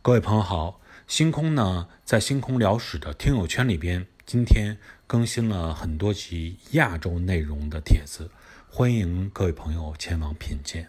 各位朋友好，星空呢，在星空聊史的听友圈里边，今天更新了很多集亚洲内容的帖子，欢迎各位朋友前往品鉴。